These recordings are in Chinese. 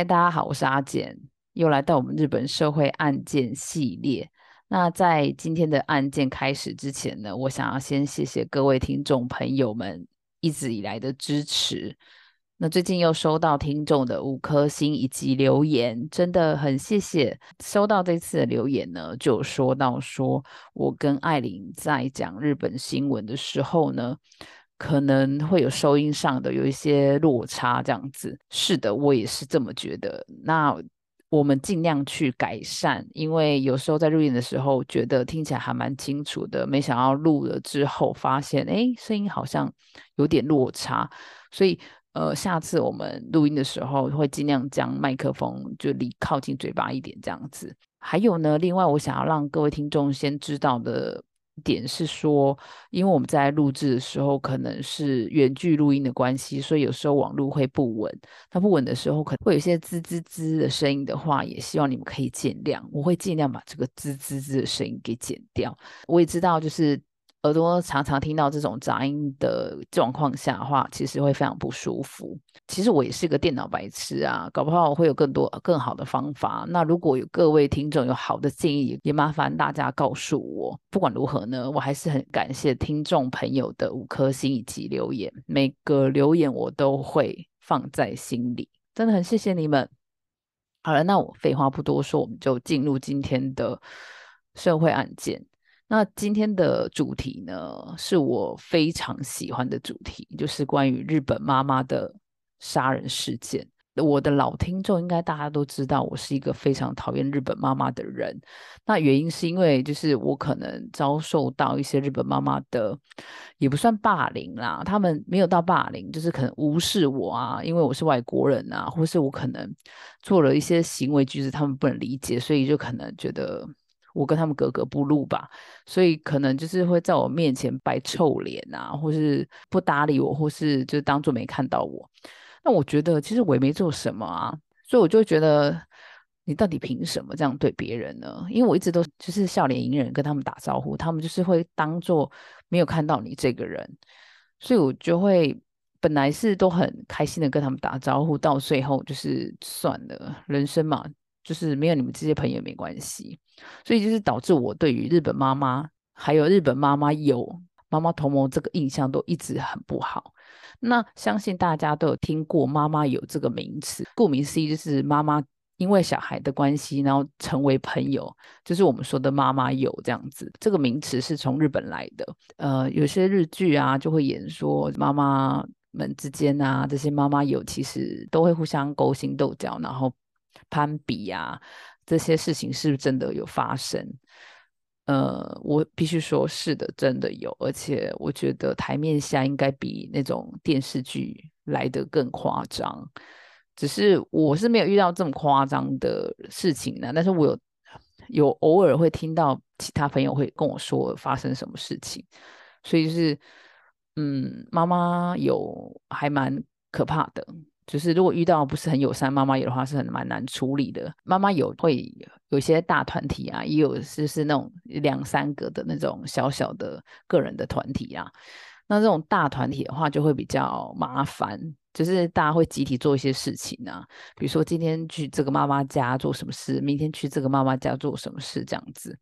嗨，大家好，我是阿简，又来到我们日本社会案件系列。那在今天的案件开始之前呢，我想要先谢谢各位听众朋友们一直以来的支持。那最近又收到听众的五颗星以及留言，真的很谢谢。收到这次的留言呢，就说到说我跟艾琳在讲日本新闻的时候呢。可能会有收音上的有一些落差，这样子是的，我也是这么觉得。那我们尽量去改善，因为有时候在录音的时候觉得听起来还蛮清楚的，没想到录了之后发现，哎，声音好像有点落差。所以，呃，下次我们录音的时候会尽量将麦克风就离靠近嘴巴一点，这样子。还有呢，另外我想要让各位听众先知道的。点是说，因为我们在录制的时候可能是远距录音的关系，所以有时候网络会不稳。它不稳的时候，可能会有些滋滋滋的声音的话，也希望你们可以见谅。我会尽量把这个滋滋滋的声音给剪掉。我也知道，就是。耳朵常常听到这种杂音的状况下的话，其实会非常不舒服。其实我也是个电脑白痴啊，搞不好我会有更多更好的方法。那如果有各位听众有好的建议，也麻烦大家告诉我。不管如何呢，我还是很感谢听众朋友的五颗星以及留言，每个留言我都会放在心里，真的很谢谢你们。好了，那我废话不多说，我们就进入今天的社会案件。那今天的主题呢，是我非常喜欢的主题，就是关于日本妈妈的杀人事件。我的老听众应该大家都知道，我是一个非常讨厌日本妈妈的人。那原因是因为，就是我可能遭受到一些日本妈妈的，也不算霸凌啦，他们没有到霸凌，就是可能无视我啊，因为我是外国人啊，或是我可能做了一些行为举止，他们不能理解，所以就可能觉得。我跟他们格格不入吧，所以可能就是会在我面前摆臭脸啊，或是不搭理我，或是就当做没看到我。那我觉得其实我也没做什么啊，所以我就觉得你到底凭什么这样对别人呢？因为我一直都就是笑脸迎人跟他们打招呼，他们就是会当做没有看到你这个人，所以我就会本来是都很开心的跟他们打招呼，到最后就是算了，人生嘛。就是没有你们这些朋友没关系，所以就是导致我对于日本妈妈还有日本妈妈有妈妈同盟这个印象都一直很不好。那相信大家都有听过“妈妈有”这个名词，顾名思义就是妈妈因为小孩的关系，然后成为朋友，就是我们说的“妈妈有”这样子。这个名词是从日本来的。呃，有些日剧啊就会演说妈妈们之间啊，这些妈妈有其实都会互相勾心斗角，然后。攀比呀，这些事情是不是真的有发生？呃，我必须说是的，真的有，而且我觉得台面下应该比那种电视剧来的更夸张。只是我是没有遇到这么夸张的事情呢，但是我有有偶尔会听到其他朋友会跟我说发生什么事情，所以就是嗯，妈妈有还蛮可怕的。就是如果遇到不是很友善妈妈有的话，是很蛮难处理的。妈妈有会有一些大团体啊，也有就是那种两三个的那种小小的个人的团体啊。那这种大团体的话，就会比较麻烦，就是大家会集体做一些事情啊，比如说今天去这个妈妈家做什么事，明天去这个妈妈家做什么事这样子。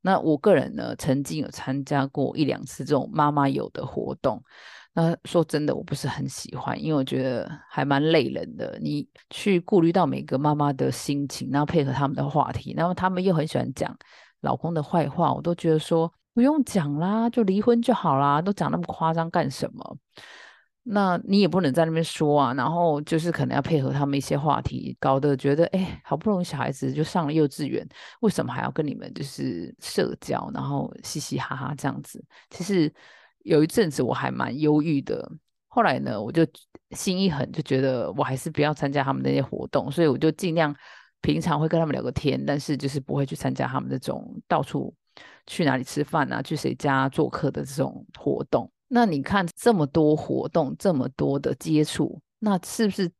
那我个人呢，曾经有参加过一两次这种妈妈有的活动。那说真的，我不是很喜欢，因为我觉得还蛮累人的。你去顾虑到每个妈妈的心情，然后配合他们的话题，然后他们又很喜欢讲老公的坏话，我都觉得说不用讲啦，就离婚就好啦，都讲那么夸张干什么？那你也不能在那边说啊，然后就是可能要配合他们一些话题，搞得觉得哎，好不容易小孩子就上了幼稚园，为什么还要跟你们就是社交，然后嘻嘻哈哈这样子？其实。有一阵子我还蛮忧郁的，后来呢，我就心一狠，就觉得我还是不要参加他们那些活动，所以我就尽量平常会跟他们聊个天，但是就是不会去参加他们那种到处去哪里吃饭啊，去谁家做客的这种活动。那你看这么多活动，这么多的接触，那是不是？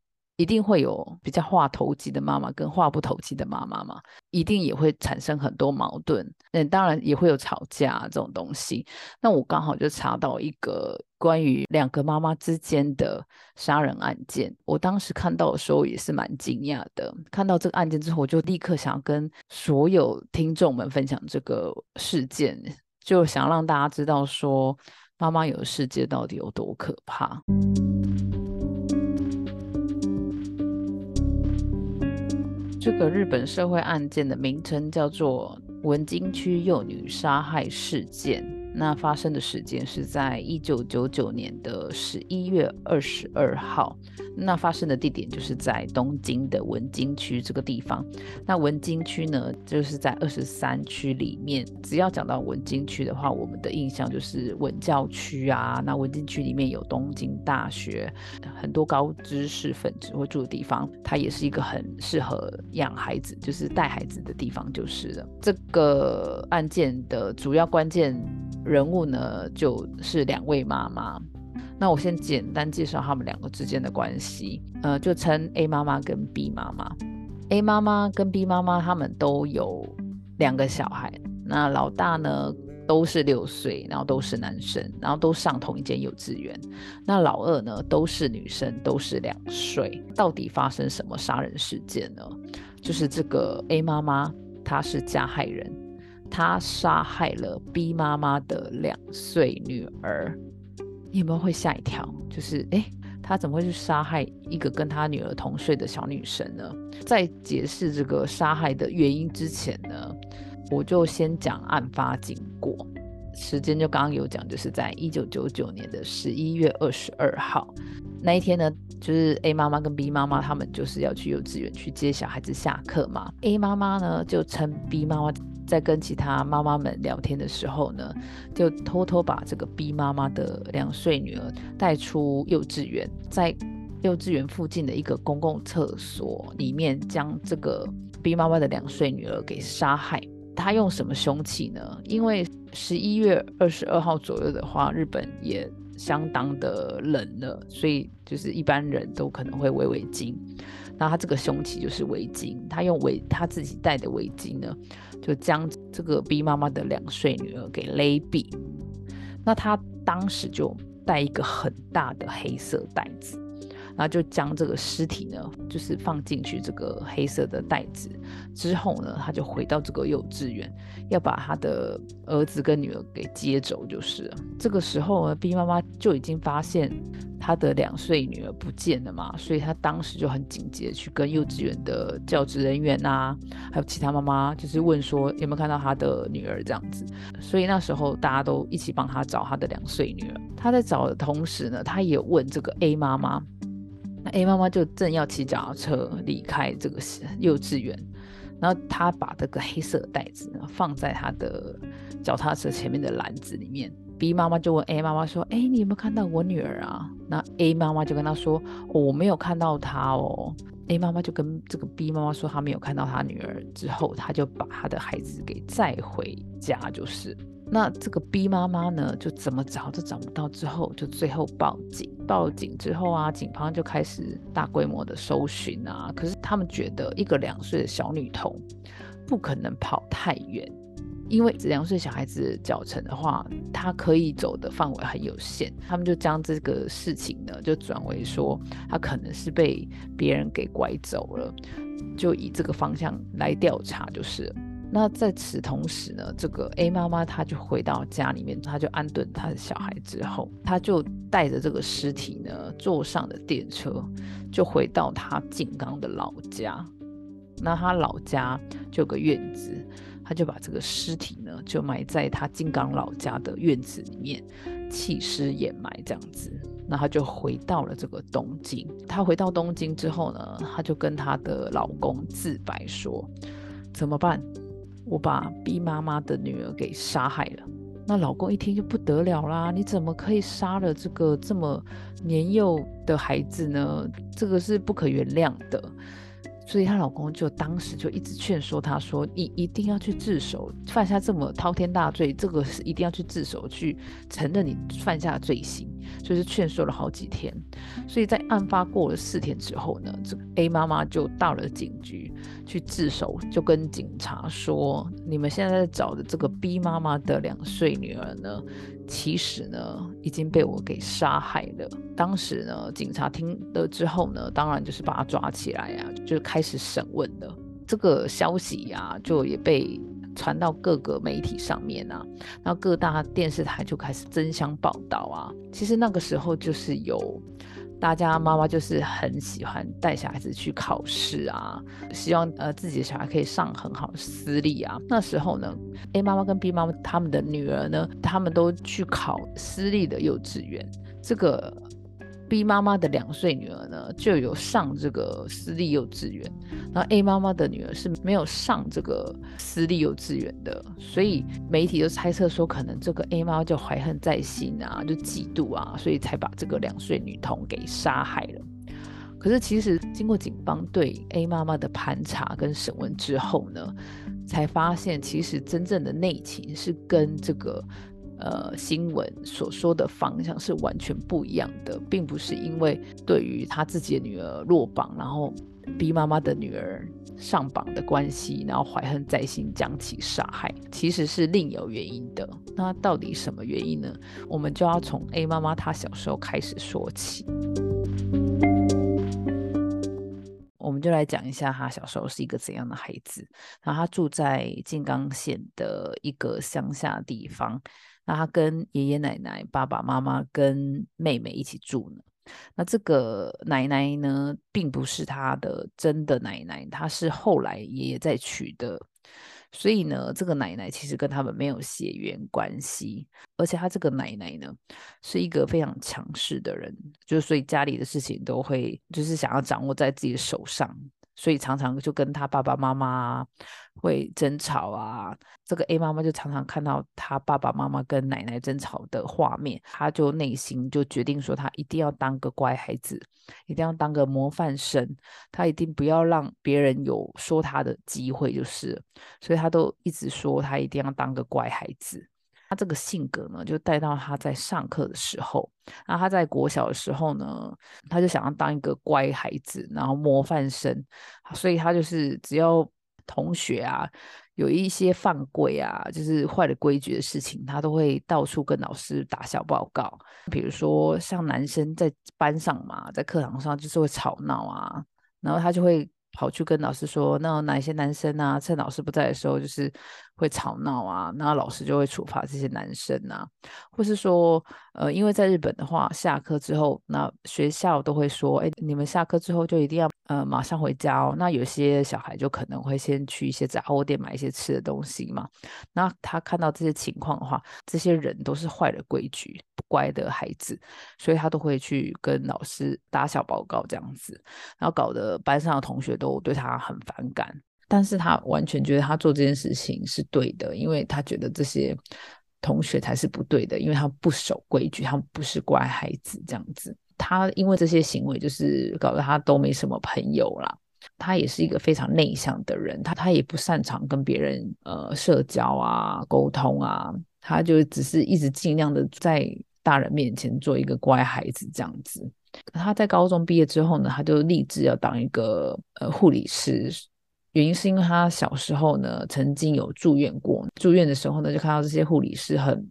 一定会有比较话投机的妈妈跟话不投机的妈妈嘛，一定也会产生很多矛盾。嗯，当然也会有吵架这种东西。那我刚好就查到一个关于两个妈妈之间的杀人案件。我当时看到的时候也是蛮惊讶的。看到这个案件之后，我就立刻想要跟所有听众们分享这个事件，就想让大家知道说，妈妈有的世界到底有多可怕。这个日本社会案件的名称叫做文京区幼女杀害事件。那发生的时间是在一九九九年的十一月二十二号。那发生的地点就是在东京的文京区这个地方。那文京区呢，就是在二十三区里面。只要讲到文京区的话，我们的印象就是文教区啊。那文京区里面有东京大学，很多高知识分子会住的地方。它也是一个很适合养孩子，就是带孩子的地方，就是了。这个案件的主要关键。人物呢，就是两位妈妈。那我先简单介绍他们两个之间的关系，呃，就称 A 妈妈跟 B 妈妈。A 妈妈跟 B 妈妈他们都有两个小孩，那老大呢都是六岁，然后都是男生，然后都上同一间幼稚园。那老二呢都是女生，都是两岁。到底发生什么杀人事件呢？就是这个 A 妈妈她是加害人。他杀害了 B 妈妈的两岁女儿，你有没有会吓一跳？就是哎，他怎么会去杀害一个跟他女儿同岁的小女生呢？在解释这个杀害的原因之前呢，我就先讲案发经过。时间就刚刚有讲，就是在一九九九年的十一月二十二号那一天呢，就是 A 妈妈跟 B 妈妈他们就是要去幼稚园去接小孩子下课嘛。A 妈妈呢就称 B 妈妈。在跟其他妈妈们聊天的时候呢，就偷偷把这个 B 妈妈的两岁女儿带出幼稚园，在幼稚园附近的一个公共厕所里面，将这个 B 妈妈的两岁女儿给杀害。他用什么凶器呢？因为十一月二十二号左右的话，日本也相当的冷了，所以就是一般人都可能会围围巾。那他这个凶器就是围巾，他用围他自己戴的围巾呢。就将这个 B 妈妈的两岁女儿给勒毙，那他当时就带一个很大的黑色袋子，然后就将这个尸体呢，就是放进去这个黑色的袋子之后呢，他就回到这个幼稚园，要把他的儿子跟女儿给接走，就是了。这个时候呢，B 妈妈就已经发现。他的两岁女儿不见了嘛，所以他当时就很紧急的去跟幼稚园的教职人员啊，还有其他妈妈，就是问说有没有看到他的女儿这样子。所以那时候大家都一起帮他找他的两岁女儿。他在找的同时呢，他也问这个 A 妈妈，那 A 妈妈就正要骑脚踏车离开这个幼稚园，然后他把这个黑色袋子放在他的脚踏车前面的篮子里面。B 妈妈就问 A 妈妈说：“哎，你有没有看到我女儿啊？”那 A 妈妈就跟他说：“我没有看到她哦。”A 妈妈就跟这个 B 妈妈说：“她没有看到她女儿。”之后，她就把她的孩子给载回家，就是。那这个 B 妈妈呢，就怎么找都找不到，之后就最后报警。报警之后啊，警方就开始大规模的搜寻啊。可是他们觉得一个两岁的小女童不可能跑太远。因为两岁小孩子脚程的话，他可以走的范围很有限，他们就将这个事情呢，就转为说他可能是被别人给拐走了，就以这个方向来调查就是。那在此同时呢，这个 A 妈妈她就回到家里面，她就安顿她的小孩之后，她就带着这个尸体呢，坐上了电车，就回到她静冈的老家。那她老家就有个院子。她就把这个尸体呢，就埋在她金刚老家的院子里面，弃尸掩埋这样子。那她就回到了这个东京。她回到东京之后呢，她就跟她的老公自白说：“怎么办？我把 B 妈妈的女儿给杀害了。”那老公一听就不得了啦！你怎么可以杀了这个这么年幼的孩子呢？这个是不可原谅的。所以她老公就当时就一直劝说她说：“你一定要去自首，犯下这么滔天大罪，这个是一定要去自首，去承认你犯下的罪行。”就是劝说了好几天。所以在案发过了四天之后呢，这个 A 妈妈就到了警局去自首，就跟警察说：“你们现在在找的这个 B 妈妈的两岁女儿呢，其实呢已经被我给杀害了。”当时呢，警察听了之后呢，当然就是把她抓起来呀，就开始审问了。这个消息呀，就也被。传到各个媒体上面啊，然后各大电视台就开始争相报道啊。其实那个时候就是有大家妈妈就是很喜欢带小孩子去考试啊，希望呃自己的小孩可以上很好的私立啊。那时候呢，A 妈妈跟 B 妈妈他们的女儿呢，他们都去考私立的幼稚园。这个。B 妈妈的两岁女儿呢，就有上这个私立幼稚园，然后 A 妈妈的女儿是没有上这个私立幼稚园的，所以媒体就猜测说，可能这个 A 妈妈就怀恨在心啊，就嫉妒啊，所以才把这个两岁女童给杀害了。可是其实经过警方对 A 妈妈的盘查跟审问之后呢，才发现其实真正的内情是跟这个。呃，新闻所说的方向是完全不一样的，并不是因为对于他自己的女儿落榜，然后逼妈妈的女儿上榜的关系，然后怀恨在心将其杀害，其实是另有原因的。那到底什么原因呢？我们就要从 A 妈妈她小时候开始说起。我们就来讲一下她小时候是一个怎样的孩子。然后她住在静冈县的一个乡下地方。那他跟爷爷奶奶、爸爸妈妈跟妹妹一起住呢。那这个奶奶呢，并不是他的真的奶奶，她是后来爷爷再娶的。所以呢，这个奶奶其实跟他们没有血缘关系。而且他这个奶奶呢，是一个非常强势的人，就所以家里的事情都会就是想要掌握在自己的手上。所以常常就跟他爸爸妈妈会争吵啊。这个 A 妈妈就常常看到他爸爸妈妈跟奶奶争吵的画面，他就内心就决定说，他一定要当个乖孩子，一定要当个模范生，他一定不要让别人有说他的机会，就是，所以他都一直说他一定要当个乖孩子。他这个性格呢，就带到他在上课的时候。然后他在国小的时候呢，他就想要当一个乖孩子，然后模范生。所以他就是只要同学啊有一些犯规啊，就是坏了规矩的事情，他都会到处跟老师打小报告。比如说像男生在班上嘛，在课堂上就是会吵闹啊，然后他就会。跑去跟老师说，那哪些男生啊，趁老师不在的时候，就是会吵闹啊，那老师就会处罚这些男生啊，或是说，呃，因为在日本的话，下课之后，那学校都会说，哎，你们下课之后就一定要。呃，马上回家哦。那有些小孩就可能会先去一些杂货店买一些吃的东西嘛。那他看到这些情况的话，这些人都是坏了规矩、不乖的孩子，所以他都会去跟老师打小报告这样子，然后搞得班上的同学都对他很反感。但是他完全觉得他做这件事情是对的，因为他觉得这些同学才是不对的，因为他不守规矩，他不是乖孩子这样子。他因为这些行为，就是搞得他都没什么朋友啦。他也是一个非常内向的人，他他也不擅长跟别人呃社交啊、沟通啊。他就只是一直尽量的在大人面前做一个乖孩子这样子。他在高中毕业之后呢，他就立志要当一个呃护理师。原因是因为他小时候呢曾经有住院过，住院的时候呢就看到这些护理师很。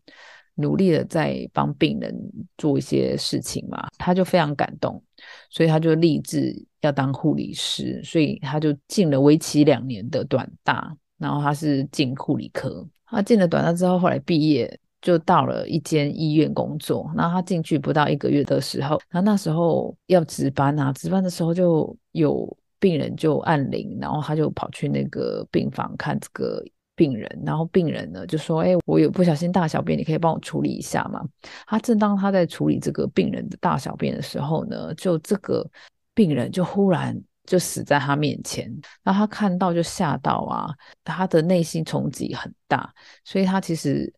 努力的在帮病人做一些事情嘛，他就非常感动，所以他就立志要当护理师，所以他就进了为期两年的短大，然后他是进护理科，他进了短大之后，后来毕业就到了一间医院工作，然后他进去不到一个月的时候，然后那时候要值班啊，值班的时候就有病人就按铃，然后他就跑去那个病房看这个。病人，然后病人呢就说：“哎，我有不小心大小便，你可以帮我处理一下吗？”他正当他在处理这个病人的大小便的时候呢，就这个病人就忽然就死在他面前，然后他看到就吓到啊，他的内心冲击很大，所以他其实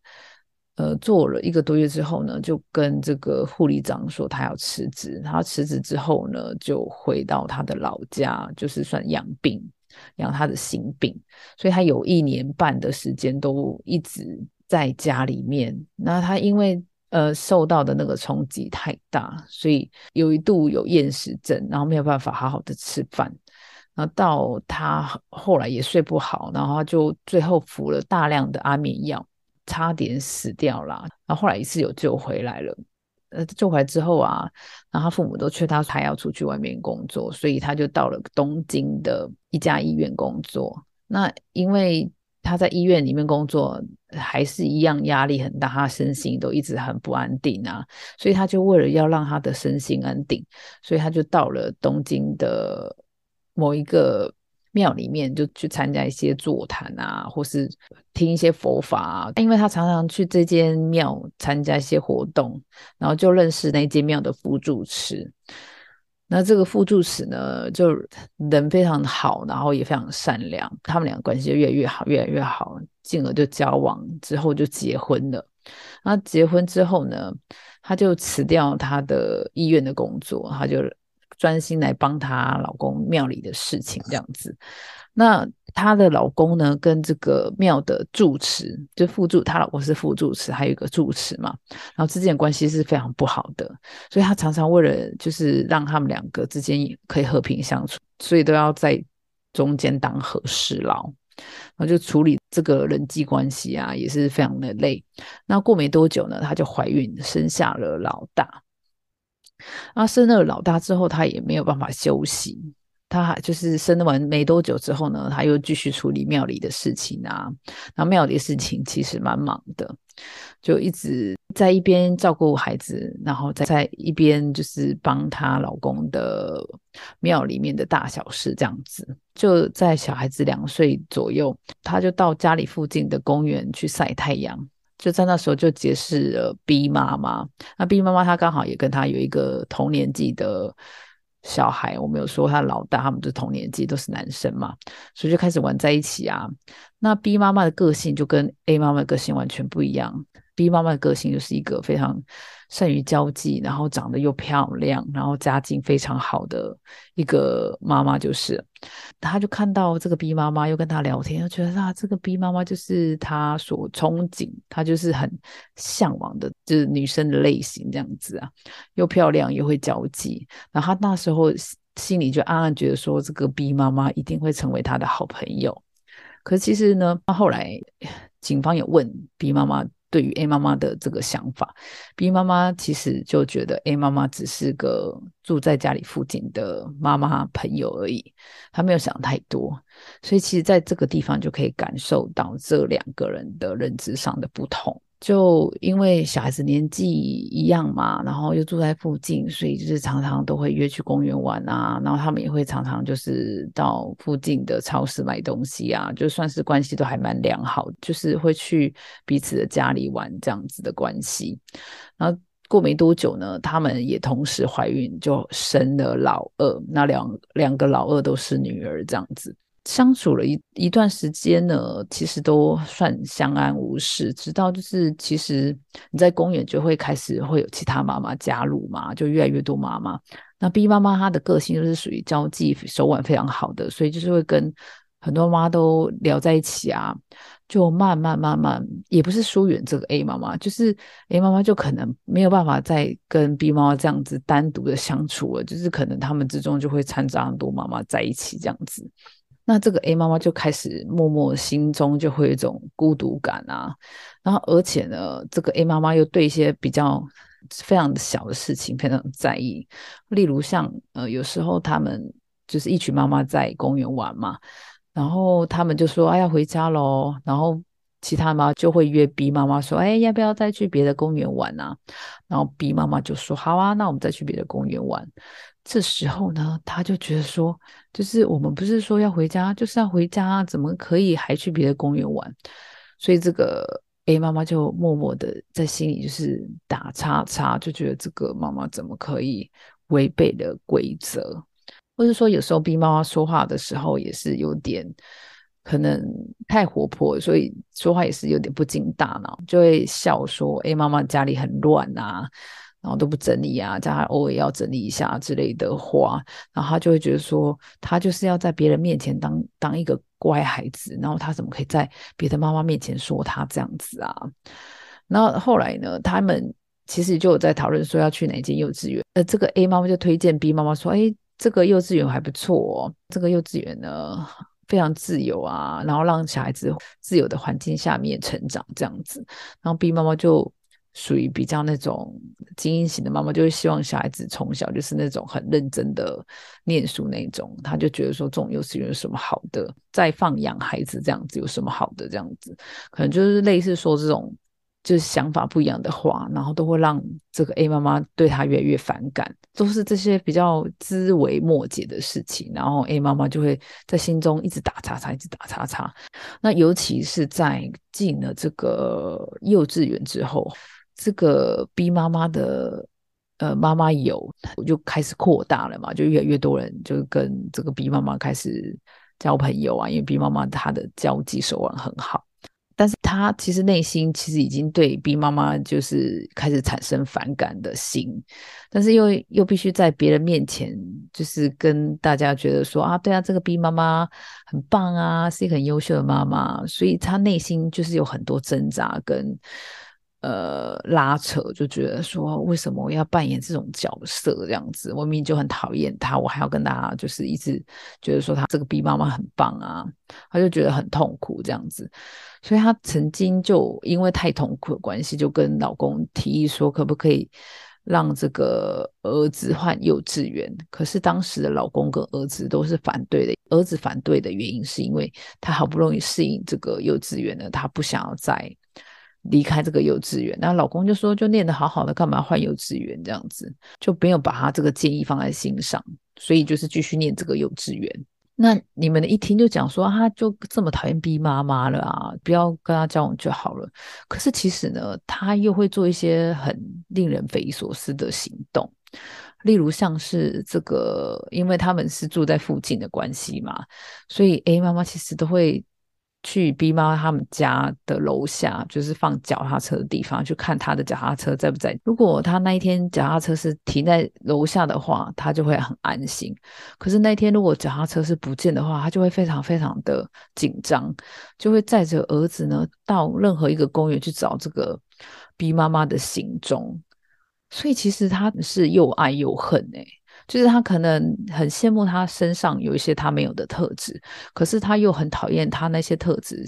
呃做了一个多月之后呢，就跟这个护理长说他要辞职。他辞职之后呢，就回到他的老家，就是算养病。养他的心病，所以他有一年半的时间都一直在家里面。那他因为呃受到的那个冲击太大，所以有一度有厌食症，然后没有办法好好的吃饭。然后到他后来也睡不好，然后他就最后服了大量的安眠药，差点死掉了。然后后来一次有救回来了。呃，救回来之后啊，然后他父母都劝他还要出去外面工作，所以他就到了东京的一家医院工作。那因为他在医院里面工作，还是一样压力很大，他身心都一直很不安定啊。所以他就为了要让他的身心安定，所以他就到了东京的某一个。庙里面就去参加一些座谈啊，或是听一些佛法啊。因为他常常去这间庙参加一些活动，然后就认识那间庙的副住持。那这个副住持呢，就人非常好，然后也非常善良。他们两个关系就越来越好，越来越好，进而就交往，之后就结婚了。那结婚之后呢，他就辞掉他的医院的工作，他就。专心来帮她老公庙里的事情，这样子。那她的老公呢，跟这个庙的住持，就副住，她老公是副住持，还有一个住持嘛。然后之间关系是非常不好的，所以她常常为了就是让他们两个之间可以和平相处，所以都要在中间当和事佬，然后就处理这个人际关系啊，也是非常的累。那过没多久呢，她就怀孕，生下了老大。啊，生了老大之后，他也没有办法休息。他就是生完没多久之后呢，他又继续处理庙里的事情啊。然后庙里的事情其实蛮忙的，就一直在一边照顾孩子，然后在在一边就是帮她老公的庙里面的大小事这样子。就在小孩子两岁左右，他就到家里附近的公园去晒太阳。就在那时候就结识了 B 妈妈，那 B 妈妈她刚好也跟她有一个同年纪的小孩，我们有说她老大，他们就同年纪，都是男生嘛，所以就开始玩在一起啊。那 B 妈妈的个性就跟 A 妈妈的个性完全不一样。B 妈妈的个性就是一个非常善于交际，然后长得又漂亮，然后家境非常好的一个妈妈，就是他就看到这个 B 妈妈又跟他聊天，就觉得啊，这个 B 妈妈就是他所憧憬，他就是很向往的，就是女生的类型这样子啊，又漂亮又会交际，然后他那时候心里就暗暗觉得说，这个 B 妈妈一定会成为他的好朋友。可是其实呢，后来警方也问 B 妈妈。对于 A 妈妈的这个想法，B 妈妈其实就觉得 A 妈妈只是个住在家里附近的妈妈朋友而已，她没有想太多，所以其实在这个地方就可以感受到这两个人的认知上的不同。就因为小孩子年纪一样嘛，然后又住在附近，所以就是常常都会约去公园玩啊。然后他们也会常常就是到附近的超市买东西啊，就算是关系都还蛮良好，就是会去彼此的家里玩这样子的关系。然后过没多久呢，他们也同时怀孕，就生了老二。那两两个老二都是女儿，这样子。相处了一一段时间呢，其实都算相安无事。直到就是其实你在公园就会开始会有其他妈妈加入嘛，就越来越多妈妈。那 B 妈妈她的个性就是属于交际手腕非常好的，所以就是会跟很多妈都聊在一起啊，就慢慢慢慢也不是疏远这个 A 妈妈，就是 A 妈妈就可能没有办法再跟 B 妈妈这样子单独的相处了，就是可能他们之中就会掺杂很多妈妈在一起这样子。那这个 A 妈妈就开始默默心中就会有一种孤独感啊，然后而且呢，这个 A 妈妈又对一些比较非常小的事情非常在意，例如像呃有时候他们就是一群妈妈在公园玩嘛，然后他们就说哎要回家喽，然后其他妈就会约 B 妈妈说哎要不要再去别的公园玩啊？然后 B 妈妈就说好啊，那我们再去别的公园玩。这时候呢，他就觉得说，就是我们不是说要回家，就是要回家，怎么可以还去别的公园玩？所以这个 A 妈妈就默默的在心里就是打叉叉，就觉得这个妈妈怎么可以违背了规则？或者说有时候 B 妈妈说话的时候也是有点可能太活泼，所以说话也是有点不经大脑，就会笑说 A 妈妈家里很乱啊。然后都不整理啊，叫他偶尔要整理一下之类的话，然后他就会觉得说，他就是要在别人面前当当一个乖孩子，然后他怎么可以在别的妈妈面前说他这样子啊？然后后来呢，他们其实就有在讨论说要去哪间幼稚园。呃，这个 A 妈妈就推荐 B 妈妈说：“哎，这个幼稚园还不错哦，这个幼稚园呢非常自由啊，然后让小孩子自由的环境下面成长这样子。”然后 B 妈妈就。属于比较那种精英型的妈妈，就会希望小孩子从小就是那种很认真的念书那种。他就觉得说，这种幼稚园有什么好的？再放养孩子这样子有什么好的？这样子可能就是类似说这种就是想法不一样的话，然后都会让这个 A 妈妈对他越来越反感。都是这些比较枝微末节的事情，然后 A 妈妈就会在心中一直打叉叉，一直打叉叉。那尤其是在进了这个幼稚园之后。这个 B 妈妈的呃妈妈有，我就开始扩大了嘛，就越来越多人就跟这个 B 妈妈开始交朋友啊，因为 B 妈妈她的交际手腕很好，但是她其实内心其实已经对 B 妈妈就是开始产生反感的心，但是又又必须在别人面前就是跟大家觉得说啊，对啊，这个 B 妈妈很棒啊，是一个很优秀的妈妈，所以她内心就是有很多挣扎跟。呃，拉扯就觉得说，为什么我要扮演这种角色这样子？我明明就很讨厌他，我还要跟大家就是一直觉得说他这个 B 妈妈很棒啊，他就觉得很痛苦这样子。所以她曾经就因为太痛苦的关系，就跟老公提议说，可不可以让这个儿子换幼稚园？可是当时的老公跟儿子都是反对的。儿子反对的原因是因为他好不容易适应这个幼稚园了，他不想要再。离开这个幼稚园，那老公就说：“就念得好好的，干嘛换幼稚园？这样子就没有把他这个建议放在心上，所以就是继续念这个幼稚园。那你们一听就讲说，他就这么讨厌逼妈妈了啊，不要跟他交往就好了。可是其实呢，他又会做一些很令人匪夷所思的行动，例如像是这个，因为他们是住在附近的关系嘛，所以 A 妈妈其实都会。去 B 妈他们家的楼下，就是放脚踏车的地方，去看他的脚踏车在不在。如果他那一天脚踏车是停在楼下的话，他就会很安心。可是那一天如果脚踏车是不见的话，他就会非常非常的紧张，就会载着儿子呢到任何一个公园去找这个 B 妈妈的行踪。所以其实他是又爱又恨哎。就是他可能很羡慕他身上有一些他没有的特质，可是他又很讨厌他那些特质，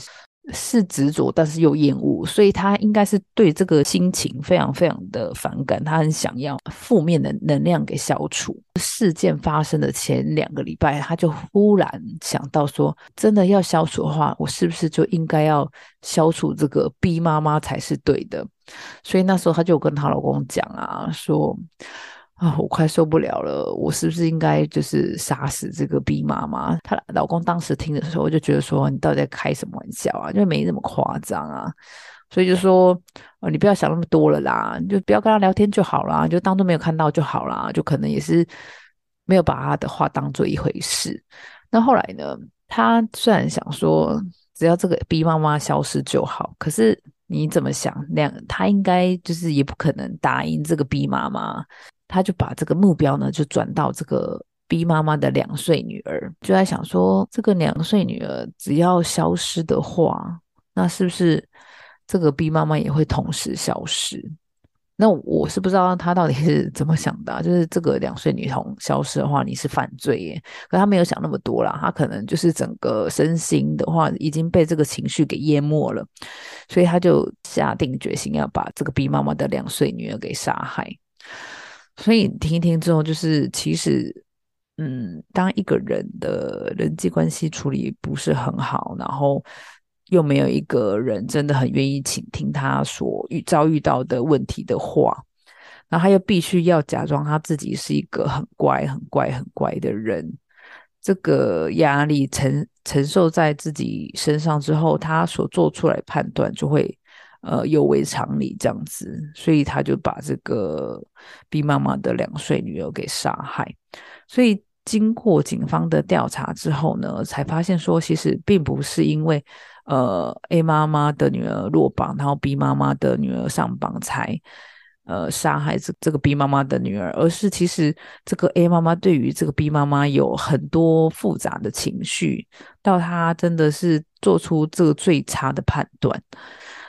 是执着但是又厌恶，所以他应该是对这个心情非常非常的反感，他很想要负面的能量给消除。事件发生的前两个礼拜，他就忽然想到说，真的要消除的话，我是不是就应该要消除这个 B 妈妈才是对的？所以那时候他就跟她老公讲啊，说。啊，我快受不了了！我是不是应该就是杀死这个 B 妈妈？她老公当时听的时候，就觉得说你到底在开什么玩笑啊？就没那么夸张啊，所以就说，呃，你不要想那么多了啦，就不要跟他聊天就好啦，就当做没有看到就好啦，就可能也是没有把他的话当做一回事。那后来呢，他虽然想说只要这个 B 妈妈消失就好，可是你怎么想？两他应该就是也不可能答应这个 B 妈妈。他就把这个目标呢，就转到这个 B 妈妈的两岁女儿，就在想说，这个两岁女儿只要消失的话，那是不是这个 B 妈妈也会同时消失？那我是不知道他到底是怎么想的，就是这个两岁女童消失的话，你是犯罪耶？可他没有想那么多啦，他可能就是整个身心的话已经被这个情绪给淹没了，所以他就下定决心要把这个 B 妈妈的两岁女儿给杀害。所以听一听之后，就是其实，嗯，当一个人的人际关系处理不是很好，然后又没有一个人真的很愿意倾听他所遇遭遇到的问题的话，然后他又必须要假装他自己是一个很乖、很乖、很乖的人，这个压力承承受在自己身上之后，他所做出来判断就会。呃，有违常理这样子，所以他就把这个 B 妈妈的两岁女儿给杀害。所以经过警方的调查之后呢，才发现说，其实并不是因为呃 A 妈妈的女儿落榜，然后 B 妈妈的女儿上榜才呃杀害这这个 B 妈妈的女儿，而是其实这个 A 妈妈对于这个 B 妈妈有很多复杂的情绪，到她真的是做出这个最差的判断。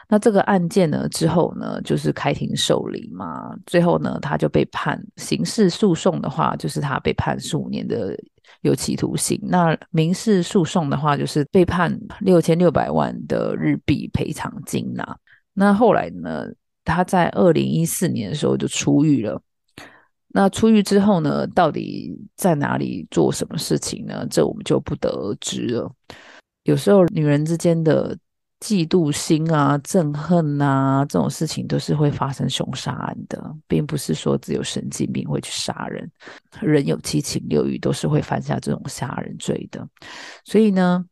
那这个案件呢之后呢，就是开庭受理嘛，最后呢他就被判刑事诉讼的话，就是他被判十五年的有期徒刑；那民事诉讼的话，就是被判六千六百万的日币赔偿金呐。那后来呢，他在二零一四年的时候就出狱了。那出狱之后呢，到底在哪里做什么事情呢？这我们就不得而知了。有时候女人之间的嫉妒心啊、憎恨啊，这种事情都是会发生凶杀案的，并不是说只有神经病会去杀人，人有七情六欲，都是会犯下这种杀人罪的。所以呢，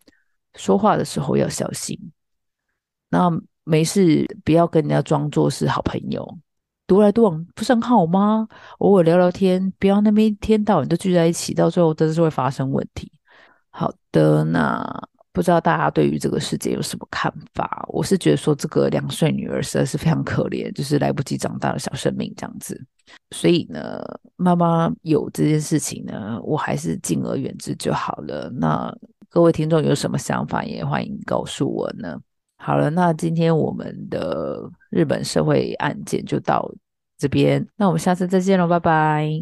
说话的时候要小心。那没事，不要跟人家装作是好朋友。独来独往不是很好吗？偶尔聊聊天，不要那边一天到晚都聚在一起，到最后真是会发生问题。好的，那不知道大家对于这个世界有什么看法？我是觉得说，这个两岁女儿实在是非常可怜，就是来不及长大的小生命这样子。所以呢，妈妈有这件事情呢，我还是敬而远之就好了。那各位听众有什么想法，也欢迎告诉我呢。好了，那今天我们的日本社会案件就到这边，那我们下次再见喽，拜拜。